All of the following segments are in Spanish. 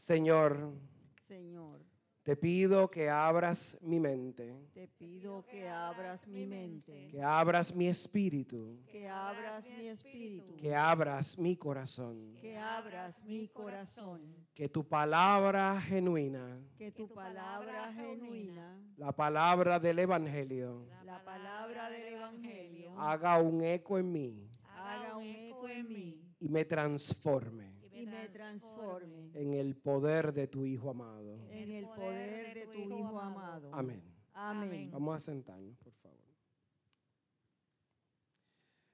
Señor, Señor, te pido que abras mi mente, te pido que abras mi mente, que abras mi espíritu, que abras mi espíritu, que abras mi corazón, que abras mi corazón, que tu palabra genuina, que tu palabra genuina, la palabra del Evangelio, la palabra del Evangelio, haga un eco en mí. Haga un eco en mí. Y me transforme y me transforme en el poder de tu Hijo amado. en el poder de tu Hijo amado. Amén. Amén. Vamos a sentarnos, por favor.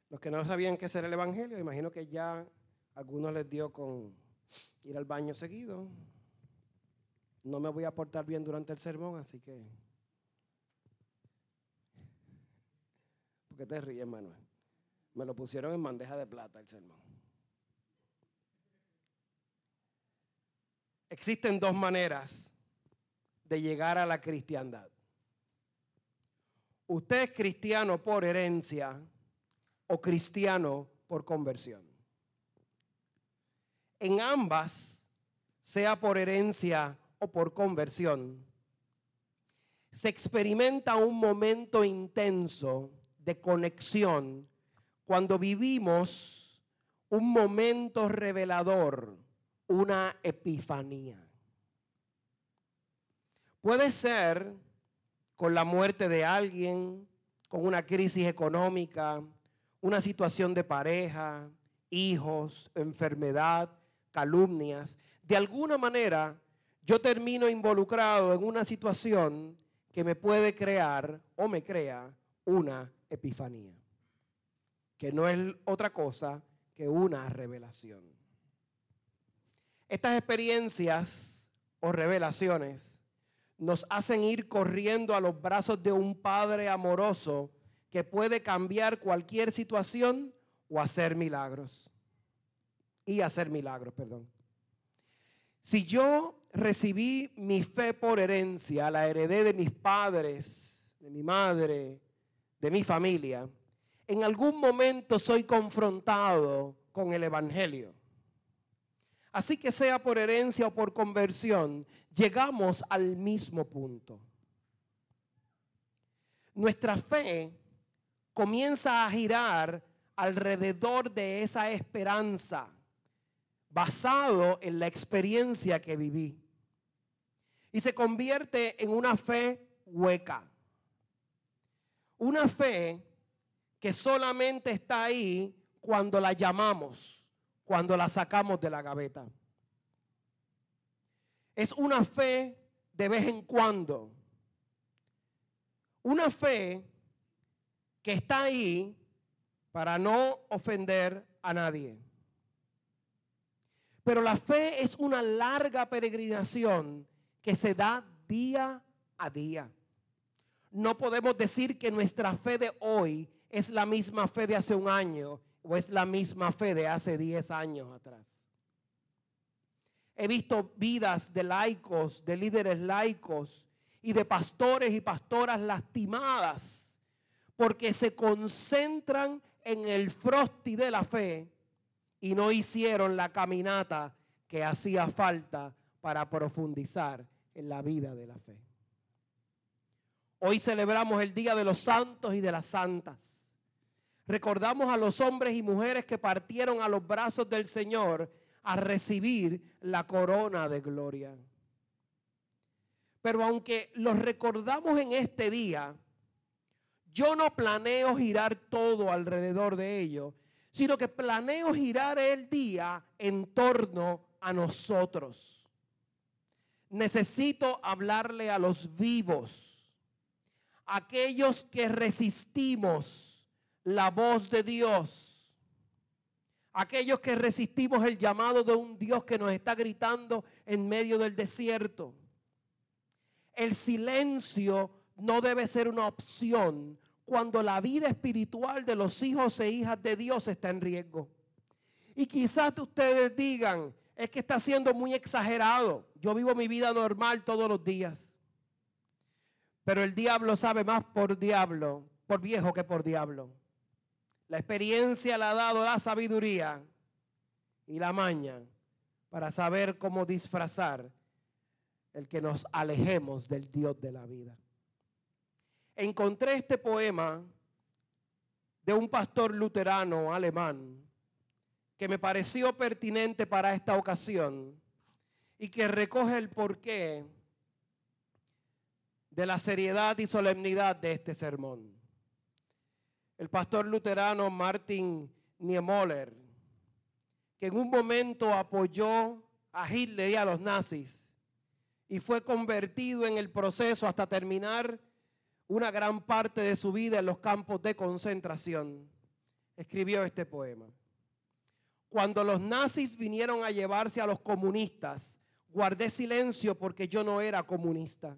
Los que no sabían qué era el Evangelio, imagino que ya algunos les dio con ir al baño seguido. No me voy a portar bien durante el sermón, así que... ¿Por qué te ríes, Manuel? Me lo pusieron en bandeja de plata el sermón. Existen dos maneras de llegar a la cristiandad. Usted es cristiano por herencia o cristiano por conversión. En ambas, sea por herencia o por conversión, se experimenta un momento intenso de conexión cuando vivimos un momento revelador, una epifanía. Puede ser con la muerte de alguien, con una crisis económica, una situación de pareja, hijos, enfermedad, calumnias. De alguna manera, yo termino involucrado en una situación que me puede crear o me crea una epifanía que no es otra cosa que una revelación. Estas experiencias o revelaciones nos hacen ir corriendo a los brazos de un Padre amoroso que puede cambiar cualquier situación o hacer milagros. Y hacer milagros, perdón. Si yo recibí mi fe por herencia, la heredé de mis padres, de mi madre, de mi familia, en algún momento soy confrontado con el Evangelio. Así que sea por herencia o por conversión, llegamos al mismo punto. Nuestra fe comienza a girar alrededor de esa esperanza basado en la experiencia que viví. Y se convierte en una fe hueca. Una fe que solamente está ahí cuando la llamamos, cuando la sacamos de la gaveta. Es una fe de vez en cuando. Una fe que está ahí para no ofender a nadie. Pero la fe es una larga peregrinación que se da día a día. No podemos decir que nuestra fe de hoy es la misma fe de hace un año o es la misma fe de hace 10 años atrás. He visto vidas de laicos, de líderes laicos y de pastores y pastoras lastimadas porque se concentran en el frosti de la fe y no hicieron la caminata que hacía falta para profundizar en la vida de la fe. Hoy celebramos el Día de los Santos y de las Santas. Recordamos a los hombres y mujeres que partieron a los brazos del Señor a recibir la corona de gloria. Pero aunque los recordamos en este día, yo no planeo girar todo alrededor de ello, sino que planeo girar el día en torno a nosotros. Necesito hablarle a los vivos, aquellos que resistimos la voz de Dios. Aquellos que resistimos el llamado de un Dios que nos está gritando en medio del desierto. El silencio no debe ser una opción cuando la vida espiritual de los hijos e hijas de Dios está en riesgo. Y quizás ustedes digan, es que está siendo muy exagerado. Yo vivo mi vida normal todos los días. Pero el diablo sabe más por diablo, por viejo que por diablo. La experiencia le ha dado la sabiduría y la maña para saber cómo disfrazar el que nos alejemos del Dios de la vida. Encontré este poema de un pastor luterano alemán que me pareció pertinente para esta ocasión y que recoge el porqué de la seriedad y solemnidad de este sermón. El pastor luterano Martin Niemöller, que en un momento apoyó a Hitler y a los nazis y fue convertido en el proceso hasta terminar una gran parte de su vida en los campos de concentración, escribió este poema. Cuando los nazis vinieron a llevarse a los comunistas, guardé silencio porque yo no era comunista.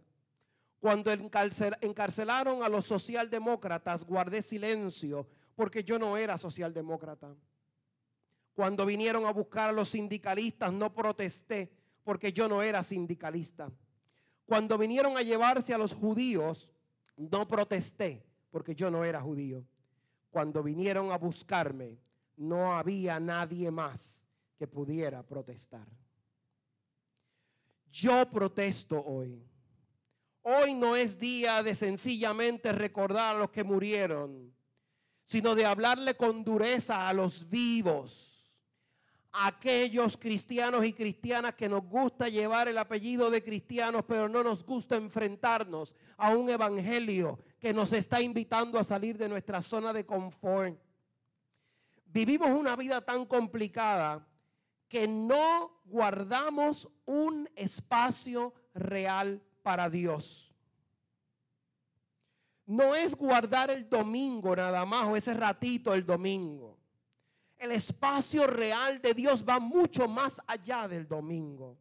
Cuando encarcelaron a los socialdemócratas, guardé silencio porque yo no era socialdemócrata. Cuando vinieron a buscar a los sindicalistas, no protesté porque yo no era sindicalista. Cuando vinieron a llevarse a los judíos, no protesté porque yo no era judío. Cuando vinieron a buscarme, no había nadie más que pudiera protestar. Yo protesto hoy. Hoy no es día de sencillamente recordar a los que murieron, sino de hablarle con dureza a los vivos aquellos cristianos y cristianas que nos gusta llevar el apellido de cristianos, pero no nos gusta enfrentarnos a un evangelio que nos está invitando a salir de nuestra zona de confort. Vivimos una vida tan complicada que no guardamos un espacio real para Dios. No es guardar el domingo nada más o ese ratito el domingo. El espacio real de Dios va mucho más allá del domingo.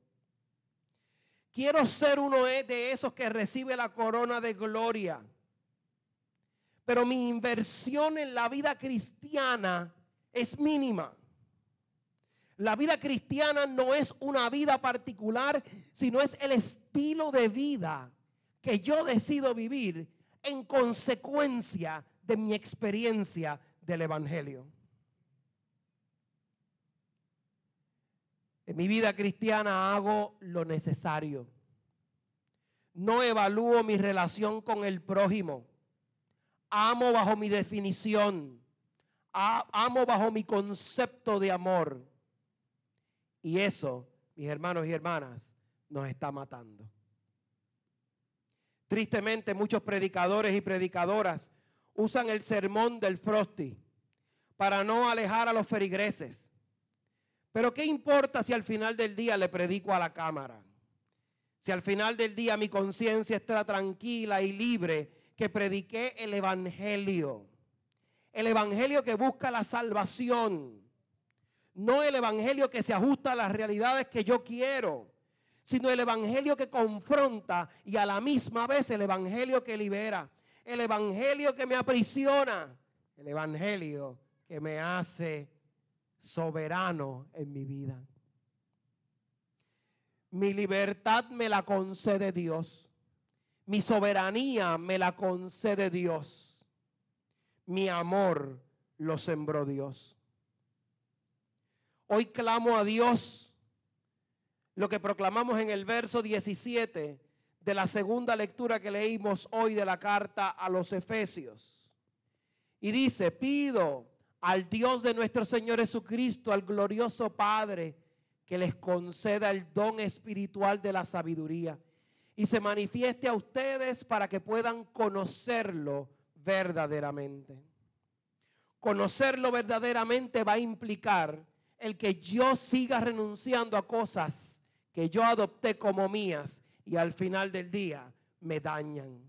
Quiero ser uno de esos que recibe la corona de gloria. Pero mi inversión en la vida cristiana es mínima. La vida cristiana no es una vida particular, sino es el estilo de vida que yo decido vivir en consecuencia de mi experiencia del Evangelio. En mi vida cristiana hago lo necesario. No evalúo mi relación con el prójimo. Amo bajo mi definición. Amo bajo mi concepto de amor. Y eso, mis hermanos y hermanas, nos está matando. Tristemente, muchos predicadores y predicadoras usan el sermón del Frosty para no alejar a los ferigreses pero ¿qué importa si al final del día le predico a la cámara? Si al final del día mi conciencia está tranquila y libre, que prediqué el Evangelio. El Evangelio que busca la salvación. No el Evangelio que se ajusta a las realidades que yo quiero, sino el Evangelio que confronta y a la misma vez el Evangelio que libera. El Evangelio que me aprisiona. El Evangelio que me hace soberano en mi vida. Mi libertad me la concede Dios. Mi soberanía me la concede Dios. Mi amor lo sembró Dios. Hoy clamo a Dios lo que proclamamos en el verso 17 de la segunda lectura que leímos hoy de la carta a los Efesios. Y dice, pido al Dios de nuestro Señor Jesucristo, al glorioso Padre, que les conceda el don espiritual de la sabiduría y se manifieste a ustedes para que puedan conocerlo verdaderamente. Conocerlo verdaderamente va a implicar el que yo siga renunciando a cosas que yo adopté como mías y al final del día me dañan.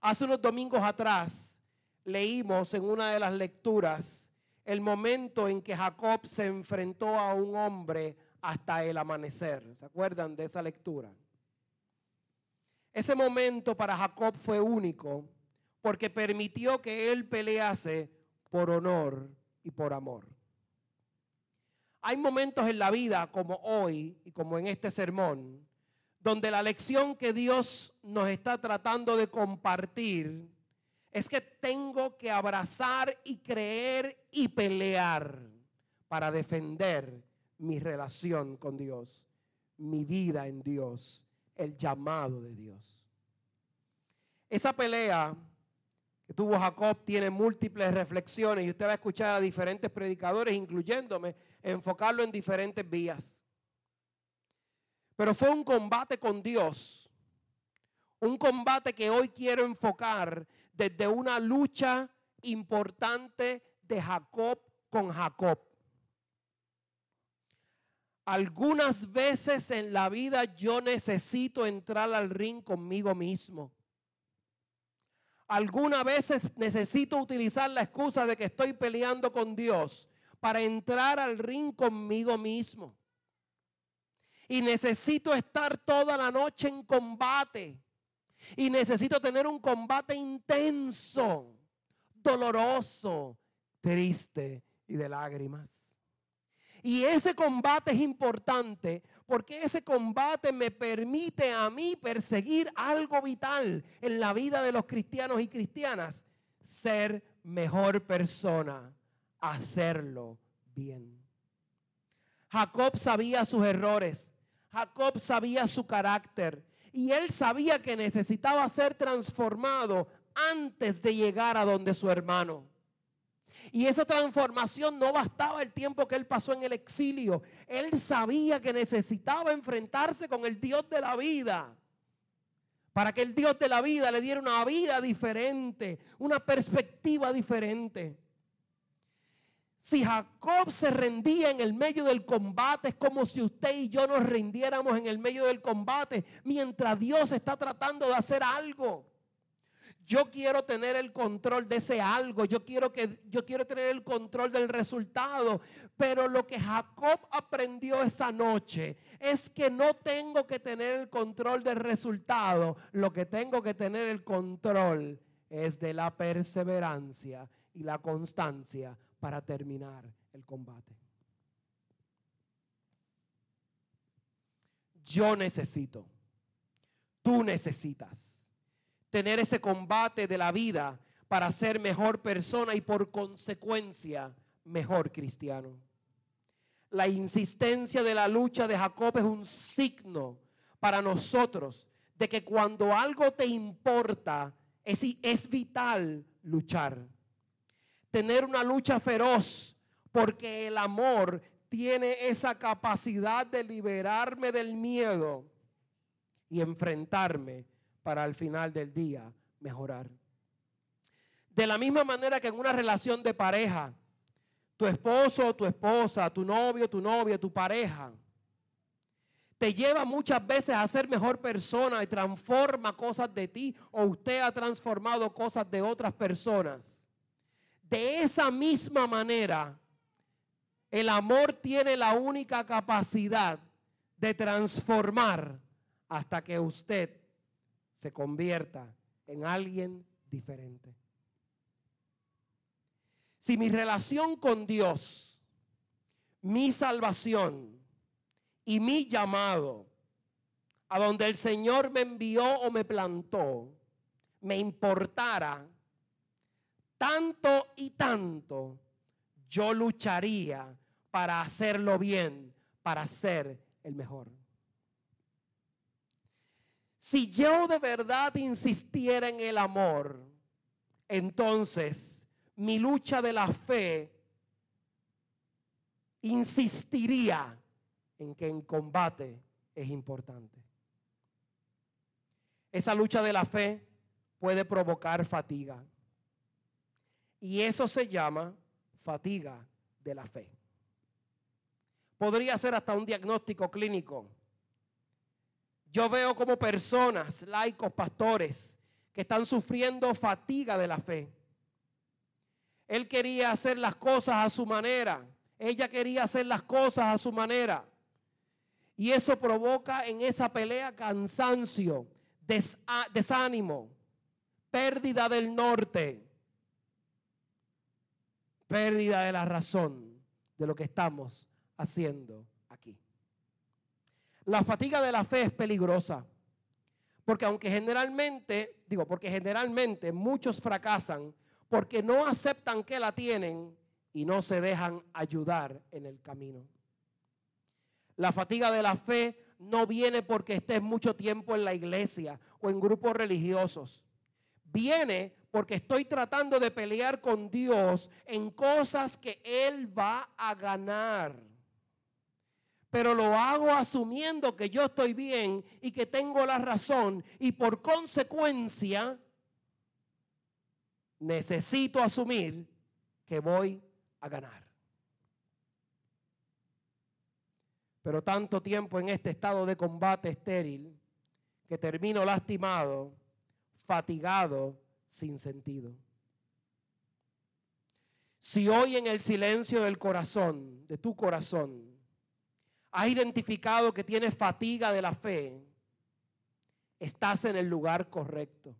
Hace unos domingos atrás leímos en una de las lecturas el momento en que Jacob se enfrentó a un hombre hasta el amanecer. ¿Se acuerdan de esa lectura? Ese momento para Jacob fue único porque permitió que él pelease por honor y por amor. Hay momentos en la vida como hoy y como en este sermón donde la lección que Dios nos está tratando de compartir es que tengo que abrazar y creer y pelear para defender mi relación con Dios, mi vida en Dios, el llamado de Dios. Esa pelea que tuvo Jacob tiene múltiples reflexiones y usted va a escuchar a diferentes predicadores, incluyéndome, enfocarlo en diferentes vías. Pero fue un combate con Dios, un combate que hoy quiero enfocar desde una lucha importante de Jacob con Jacob. Algunas veces en la vida yo necesito entrar al ring conmigo mismo. Algunas veces necesito utilizar la excusa de que estoy peleando con Dios para entrar al ring conmigo mismo. Y necesito estar toda la noche en combate. Y necesito tener un combate intenso, doloroso, triste y de lágrimas. Y ese combate es importante porque ese combate me permite a mí perseguir algo vital en la vida de los cristianos y cristianas, ser mejor persona, hacerlo bien. Jacob sabía sus errores, Jacob sabía su carácter y él sabía que necesitaba ser transformado antes de llegar a donde su hermano. Y esa transformación no bastaba el tiempo que él pasó en el exilio. Él sabía que necesitaba enfrentarse con el Dios de la vida. Para que el Dios de la vida le diera una vida diferente, una perspectiva diferente. Si Jacob se rendía en el medio del combate, es como si usted y yo nos rindiéramos en el medio del combate mientras Dios está tratando de hacer algo. Yo quiero tener el control de ese algo, yo quiero que yo quiero tener el control del resultado, pero lo que Jacob aprendió esa noche es que no tengo que tener el control del resultado, lo que tengo que tener el control es de la perseverancia y la constancia para terminar el combate. Yo necesito, tú necesitas tener ese combate de la vida para ser mejor persona y por consecuencia mejor cristiano. La insistencia de la lucha de Jacob es un signo para nosotros de que cuando algo te importa es, es vital luchar. Tener una lucha feroz porque el amor tiene esa capacidad de liberarme del miedo y enfrentarme para al final del día mejorar. De la misma manera que en una relación de pareja, tu esposo, tu esposa, tu novio, tu novia, tu pareja, te lleva muchas veces a ser mejor persona y transforma cosas de ti o usted ha transformado cosas de otras personas. De esa misma manera, el amor tiene la única capacidad de transformar hasta que usted se convierta en alguien diferente. Si mi relación con Dios, mi salvación y mi llamado, a donde el Señor me envió o me plantó, me importara tanto y tanto, yo lucharía para hacerlo bien, para ser el mejor. Si yo de verdad insistiera en el amor, entonces mi lucha de la fe insistiría en que en combate es importante. Esa lucha de la fe puede provocar fatiga. Y eso se llama fatiga de la fe. Podría ser hasta un diagnóstico clínico yo veo como personas, laicos, pastores, que están sufriendo fatiga de la fe. Él quería hacer las cosas a su manera. Ella quería hacer las cosas a su manera. Y eso provoca en esa pelea cansancio, desánimo, pérdida del norte, pérdida de la razón de lo que estamos haciendo la fatiga de la fe es peligrosa. Porque aunque generalmente, digo, porque generalmente muchos fracasan porque no aceptan que la tienen y no se dejan ayudar en el camino. La fatiga de la fe no viene porque estés mucho tiempo en la iglesia o en grupos religiosos. Viene porque estoy tratando de pelear con Dios en cosas que Él va a ganar. Pero lo hago asumiendo que yo estoy bien y que tengo la razón y por consecuencia necesito asumir que voy a ganar. Pero tanto tiempo en este estado de combate estéril que termino lastimado, fatigado, sin sentido. Si hoy en el silencio del corazón, de tu corazón, has identificado que tienes fatiga de la fe, estás en el lugar correcto.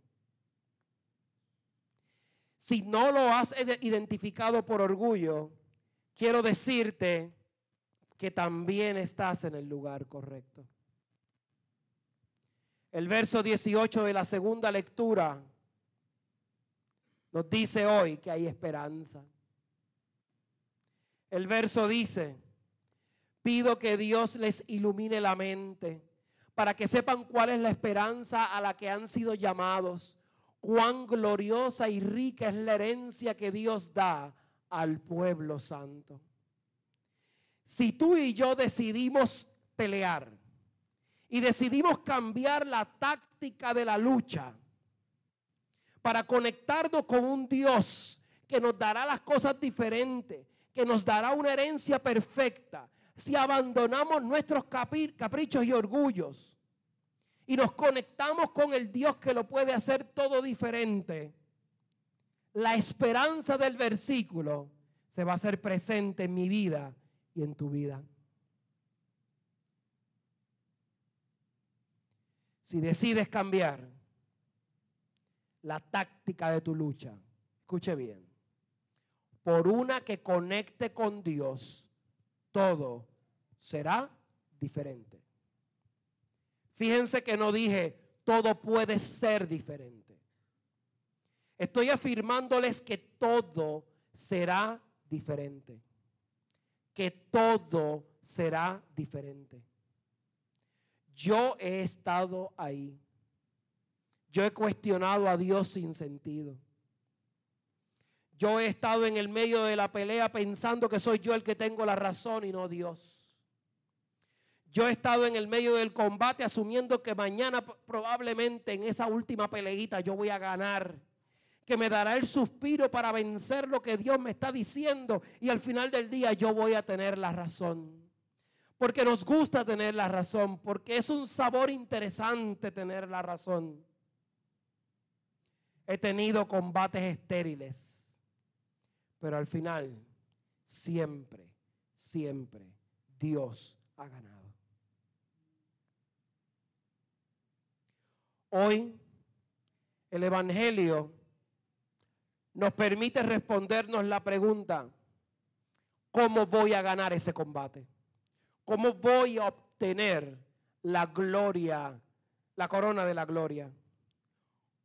Si no lo has identificado por orgullo, quiero decirte que también estás en el lugar correcto. El verso 18 de la segunda lectura nos dice hoy que hay esperanza. El verso dice, pido que Dios les ilumine la mente para que sepan cuál es la esperanza a la que han sido llamados cuán gloriosa y rica es la herencia que Dios da al pueblo santo. Si tú y yo decidimos pelear y decidimos cambiar la táctica de la lucha para conectarnos con un Dios que nos dará las cosas diferentes, que nos dará una herencia perfecta, si abandonamos nuestros caprichos y orgullos, y nos conectamos con el Dios que lo puede hacer todo diferente, la esperanza del versículo se va a hacer presente en mi vida y en tu vida. Si decides cambiar la táctica de tu lucha, escuche bien, por una que conecte con Dios, todo será diferente. Fíjense que no dije, todo puede ser diferente. Estoy afirmándoles que todo será diferente. Que todo será diferente. Yo he estado ahí. Yo he cuestionado a Dios sin sentido. Yo he estado en el medio de la pelea pensando que soy yo el que tengo la razón y no Dios. Yo he estado en el medio del combate asumiendo que mañana probablemente en esa última peleita yo voy a ganar. Que me dará el suspiro para vencer lo que Dios me está diciendo. Y al final del día yo voy a tener la razón. Porque nos gusta tener la razón. Porque es un sabor interesante tener la razón. He tenido combates estériles. Pero al final, siempre, siempre, Dios ha ganado. Hoy el Evangelio nos permite respondernos la pregunta, ¿cómo voy a ganar ese combate? ¿Cómo voy a obtener la gloria, la corona de la gloria?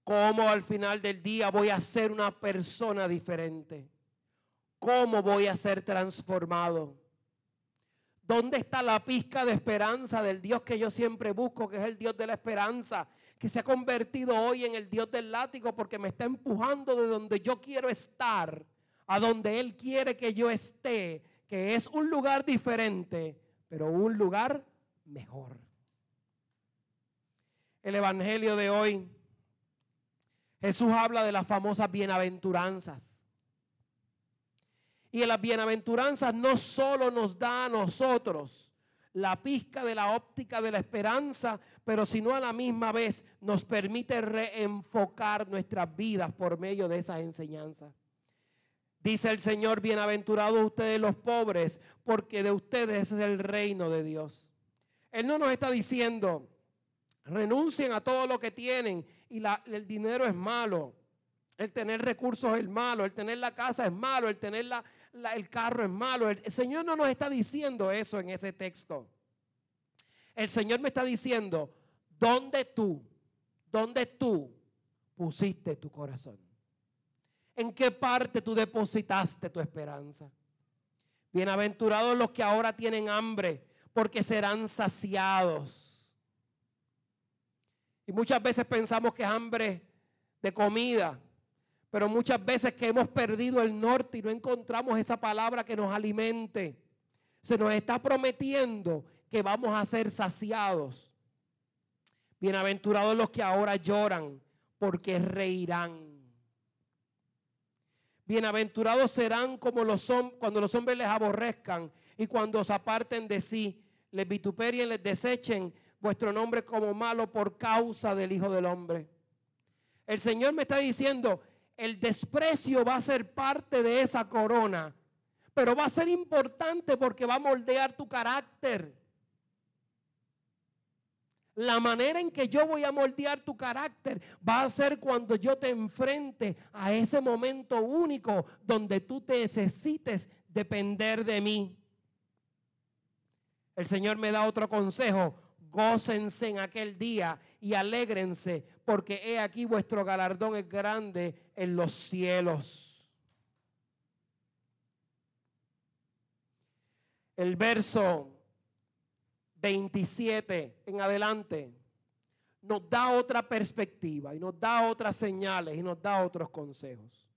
¿Cómo al final del día voy a ser una persona diferente? ¿Cómo voy a ser transformado? ¿Dónde está la pizca de esperanza del Dios que yo siempre busco, que es el Dios de la esperanza, que se ha convertido hoy en el Dios del látigo porque me está empujando de donde yo quiero estar a donde Él quiere que yo esté, que es un lugar diferente, pero un lugar mejor. El Evangelio de hoy, Jesús habla de las famosas bienaventuranzas. Y en las bienaventuranzas no solo nos da a nosotros la pizca de la óptica de la esperanza, pero sino a la misma vez nos permite reenfocar nuestras vidas por medio de esas enseñanzas. Dice el Señor, bienaventurados ustedes los pobres, porque de ustedes es el reino de Dios. Él no nos está diciendo, renuncien a todo lo que tienen y el dinero es malo. El tener recursos es malo, el tener la casa es malo, el tener la, el carro es malo. El, Señor no nos está diciendo eso en ese texto. El Señor me está diciendo, ¿dónde tú, dónde tú pusiste tu corazón? ¿En qué parte tú depositaste tu esperanza? Bienaventurados los que ahora tienen hambre, porque serán saciados. Y muchas veces pensamos que es hambre de comida, pero muchas veces que hemos perdido el norte y no encontramos esa palabra que nos alimente, se nos está prometiendo que vamos a ser saciados. Bienaventurados los que ahora lloran, porque reirán. Bienaventurados serán como los cuando los hombres les aborrezcan y cuando se aparten de sí, les vituperien, les desechen vuestro nombre como malo por causa del Hijo del Hombre. El Señor me está diciendo, el desprecio va a ser parte de esa corona, pero va a ser importante porque va a moldear tu carácter. La manera en que yo voy a moldear tu carácter va a ser cuando yo te enfrente a ese momento único donde tú te necesites depender de mí. El Señor me da otro consejo. Gócense en aquel día y alégrense, porque he aquí vuestro galardón es grande en los cielos. El verso 27 en adelante nos da otra perspectiva y nos da otras señales y nos da otros consejos.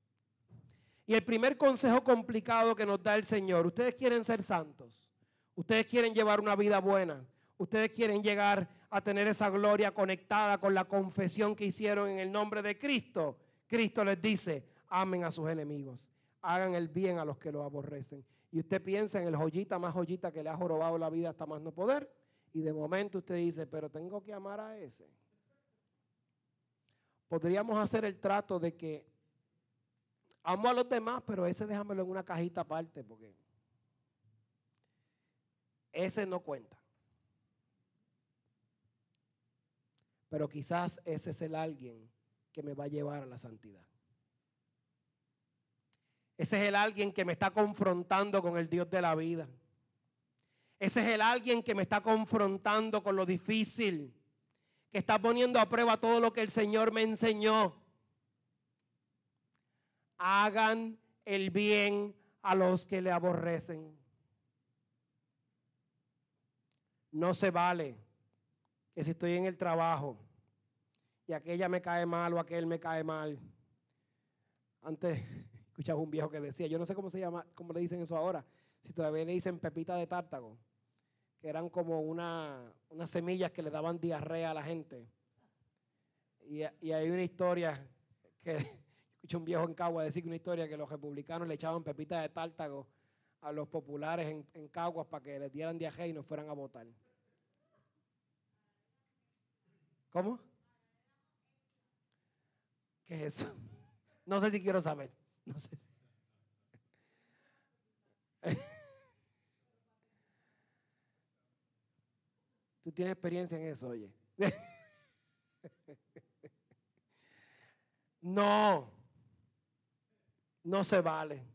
Y el primer consejo complicado que nos da el Señor, ustedes quieren ser santos. Ustedes quieren llevar una vida buena. Ustedes quieren llegar a tener esa gloria conectada con la confesión que hicieron en el nombre de Cristo. Cristo les dice, amen a sus enemigos. Hagan el bien a los que lo aborrecen. Y usted piensa en el joyita más joyita que le ha jorobado la vida hasta más no poder. Y de momento usted dice, pero tengo que amar a ese. Podríamos hacer el trato de que amo a los demás, pero ese déjamelo en una cajita aparte porque ese no cuenta. Pero quizás ese es el alguien que me va a llevar a la santidad. Ese es el alguien que me está confrontando con el Dios de la vida. Ese es el alguien que me está confrontando con lo difícil, que está poniendo a prueba todo lo que el Señor me enseñó. Hagan el bien a los que le aborrecen. No se vale que si estoy en el trabajo y aquella me cae mal o aquel me cae mal. Antes escuchaba un viejo que decía, yo no sé cómo se llama, cómo le dicen eso ahora, si todavía le dicen pepita de tártago, que eran como una, unas semillas que le daban diarrea a la gente. Y, y hay una historia que escuché un viejo en Cagua decir una historia que los republicanos le echaban pepita de tártago a los populares en, Caguas para que les dieran diarrea y no fueran a votar. ¿Cómo? ¿Qué es eso? No sé si quiero saber. No sé si. Tú tienes experiencia en eso, oye. No, no se vale.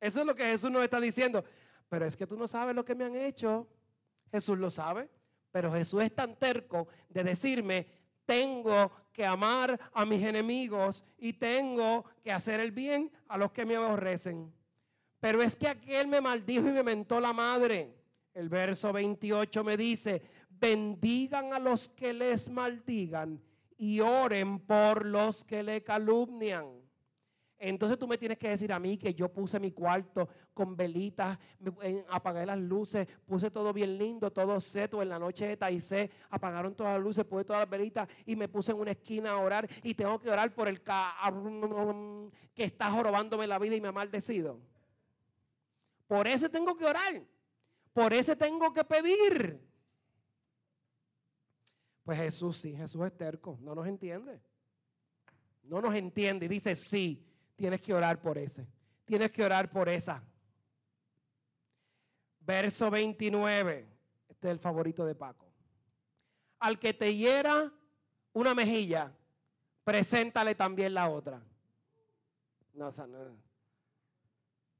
Eso es lo que Jesús nos está diciendo. Pero es que tú no sabes lo que me han hecho. Jesús lo sabe. Pero Jesús es tan terco de decirme, tengo que amar a mis enemigos y tengo que hacer el bien a los que me aborrecen. Pero es que aquel me maldijo y me mentó la madre. El verso 28 me dice, bendigan a los que les maldigan y oren por los que le calumnian. Entonces tú me tienes que decir a mí que yo puse mi cuarto con velitas, apagué las luces, puse todo bien lindo, todo seto en la noche de Taizé, apagaron todas las luces, puse todas las velitas y me puse en una esquina a orar y tengo que orar por el que está jorobándome la vida y me ha maldecido. Por ese tengo que orar, por ese tengo que pedir. Pues Jesús sí, Jesús es terco, no nos entiende. No nos entiende y dice sí Tienes que orar por ese. Tienes que orar por esa. Verso 29. Este es el favorito de Paco. Al que te hiera una mejilla, preséntale también la otra. No, o sea, no.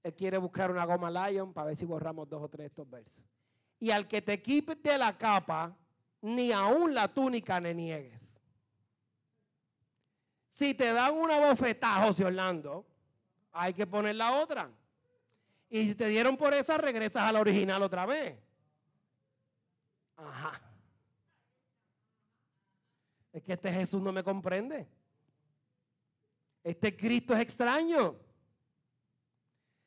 Él quiere buscar una goma Lion para ver si borramos dos o tres de estos versos. Y al que te quite la capa, ni aún la túnica le niegues. Si te dan una bofetada, José Orlando, hay que poner la otra. Y si te dieron por esa, regresas a la original otra vez. Ajá. Es que este Jesús no me comprende. Este Cristo es extraño.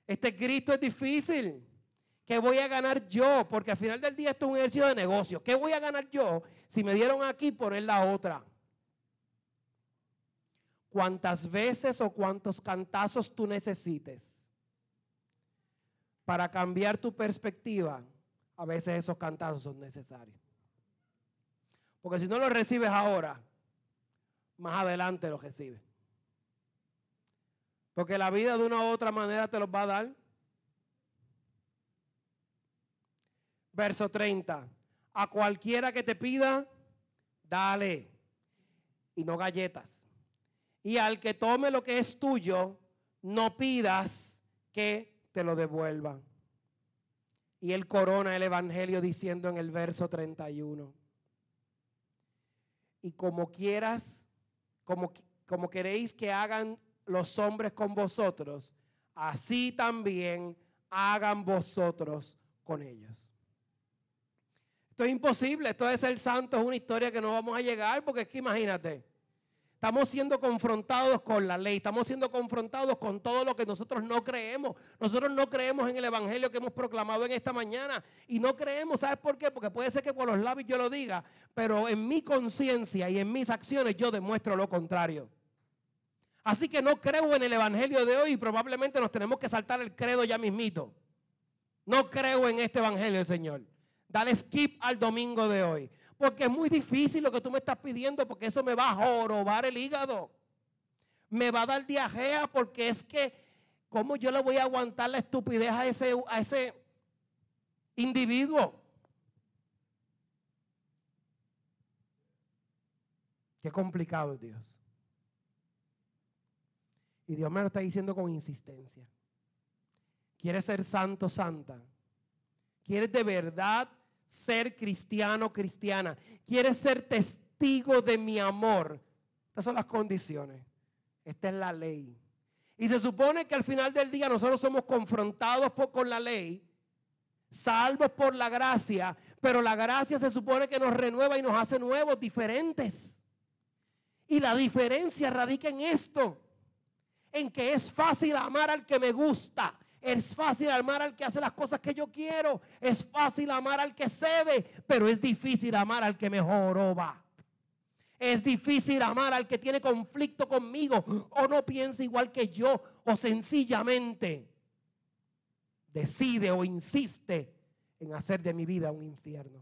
Este Cristo es difícil. ¿Qué voy a ganar yo? Porque al final del día esto es un ejercicio de negocio. ¿Qué voy a ganar yo si me dieron aquí poner la otra? Cuántas veces o cuántos cantazos tú necesites para cambiar tu perspectiva, a veces esos cantazos son necesarios. Porque si no los recibes ahora, más adelante los recibes. Porque la vida de una u otra manera te los va a dar. Verso 30. A cualquiera que te pida, dale. Y no galletas. Y al que tome lo que es tuyo, no pidas que te lo devuelvan. Y él corona el Evangelio diciendo en el verso 31. Y como quieras, como, como queréis que hagan los hombres con vosotros, así también hagan vosotros con ellos. Esto es imposible, esto de ser santo es una historia que no vamos a llegar porque es que imagínate, Estamos siendo confrontados con la ley, estamos siendo confrontados con todo lo que nosotros no creemos. Nosotros no creemos en el Evangelio que hemos proclamado en esta mañana y no creemos, ¿sabes por qué? Porque puede ser que por los labios yo lo diga, pero en mi conciencia y en mis acciones yo demuestro lo contrario. Así que no creo en el Evangelio de hoy y probablemente nos tenemos que saltar el credo ya mismito. No creo en este Evangelio, Señor. Dale skip al domingo de hoy. Porque es muy difícil lo que tú me estás pidiendo, porque eso me va a jorobar el hígado. Me va a dar diarrea, porque es que, ¿cómo yo le voy a aguantar la estupidez a ese, individuo? Qué complicado es Dios. Y Dios me lo está diciendo con insistencia. ¿Quieres ser santo, santa? ¿Quieres de verdad ser cristiano, cristiana. Quieres ser testigo de mi amor. Estas son las condiciones. Esta es la ley. Y se supone que al final del día nosotros somos confrontados con la ley, salvos por la gracia, pero la gracia se supone que nos renueva y nos hace nuevos, diferentes. Y la diferencia radica en esto, en que es fácil amar al que me gusta es fácil amar al que hace las cosas que yo quiero. Es fácil amar al que cede, pero es difícil amar al que me joroba. Es difícil amar al que tiene conflicto conmigo o no piensa igual que yo o sencillamente decide o insiste en hacer de mi vida un infierno.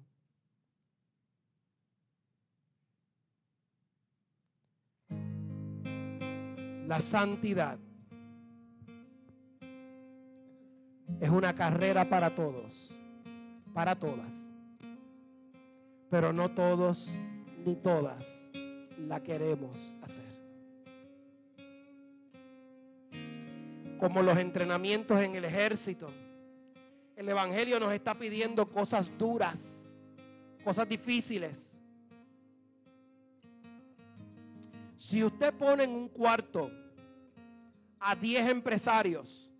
La santidad Es una carrera para todos, para todas. Pero no todos ni todas la queremos hacer. Como los entrenamientos en el ejército. El Evangelio nos está pidiendo cosas duras, cosas difíciles. Si usted pone en un cuarto a 10 empresarios,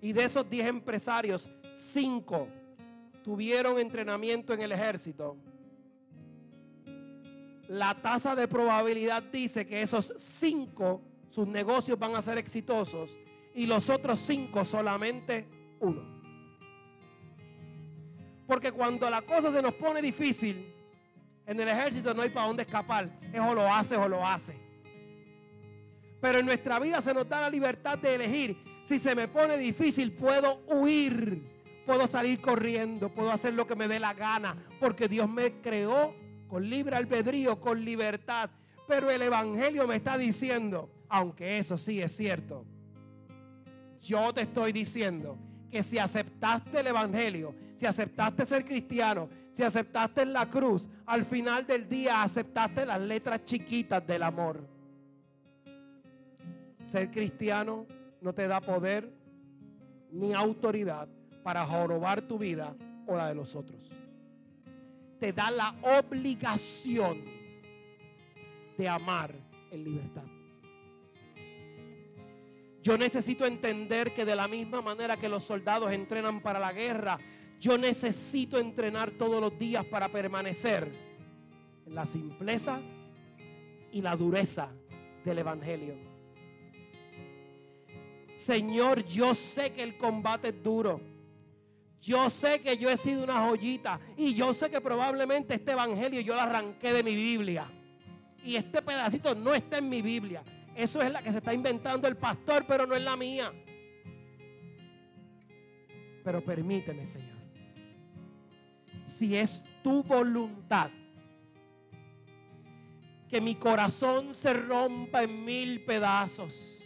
y de esos 10 empresarios, 5 tuvieron entrenamiento en el ejército. La tasa de probabilidad dice que esos 5, sus negocios van a ser exitosos y los otros 5 solamente uno. Porque cuando la cosa se nos pone difícil, en el ejército no hay para dónde escapar. Es o lo hace o lo hace. Pero en nuestra vida se nos da la libertad de elegir. Si se me pone difícil, puedo huir, puedo salir corriendo, puedo hacer lo que me dé la gana, porque Dios me creó con libre albedrío, con libertad. Pero el Evangelio me está diciendo, aunque eso sí es cierto, yo te estoy diciendo que si aceptaste el Evangelio, si aceptaste ser cristiano, si aceptaste la cruz, al final del día aceptaste las letras chiquitas del amor. Ser cristiano no te da poder ni autoridad para jorobar tu vida o la de los otros. Te da la obligación de amar en libertad. Yo necesito entender que de la misma manera que los soldados entrenan para la guerra, Yo necesito entrenar todos los días para permanecer en la simpleza y la dureza del Evangelio. Señor, yo sé que el combate es duro. Yo sé que yo he sido una joyita y yo sé que probablemente este evangelio yo lo arranqué de mi Biblia. Y este pedacito no está en mi Biblia. Eso es la que se está inventando el pastor, pero no es la mía. Pero permíteme, Señor. Si es tu voluntad que mi corazón se rompa en mil pedazos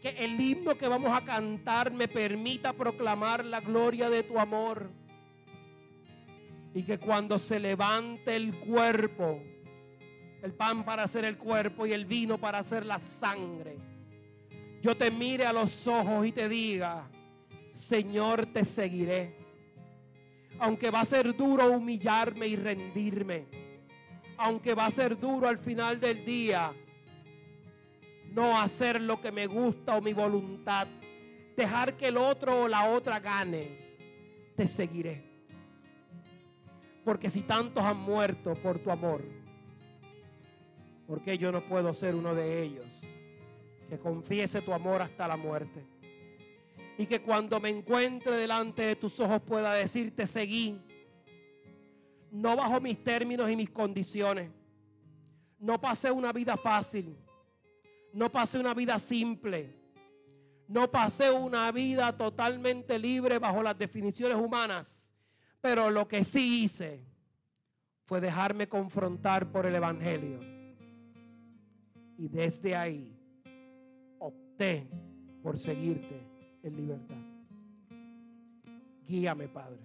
que el himno que vamos a cantar me permita proclamar la gloria de tu amor. Y que cuando se levante el cuerpo, el pan para hacer el cuerpo y el vino para hacer la sangre, yo te mire a los ojos y te diga, Señor, te seguiré. Aunque va a ser duro humillarme y rendirme. Aunque va a ser duro al final del día no hacer lo que me gusta o mi voluntad, dejar que el otro o la otra gane, te seguiré. Porque si tantos han muerto por tu amor, ¿por qué yo no puedo ser uno de ellos que confiese tu amor hasta la muerte? Y que cuando me encuentre delante de tus ojos pueda decirte, seguí, no bajo mis términos y mis condiciones. No pasé una vida fácil no pasé una vida simple. No pasé una vida totalmente libre bajo las definiciones humanas. Pero lo que sí hice fue dejarme confrontar por el Evangelio. Y desde ahí opté por seguirte en libertad. Guíame, Padre,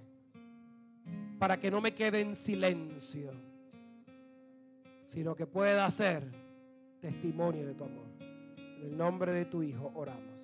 para que no me quede en silencio, sino que pueda ser testimonio de tu amor. En el nombre de tu Hijo oramos.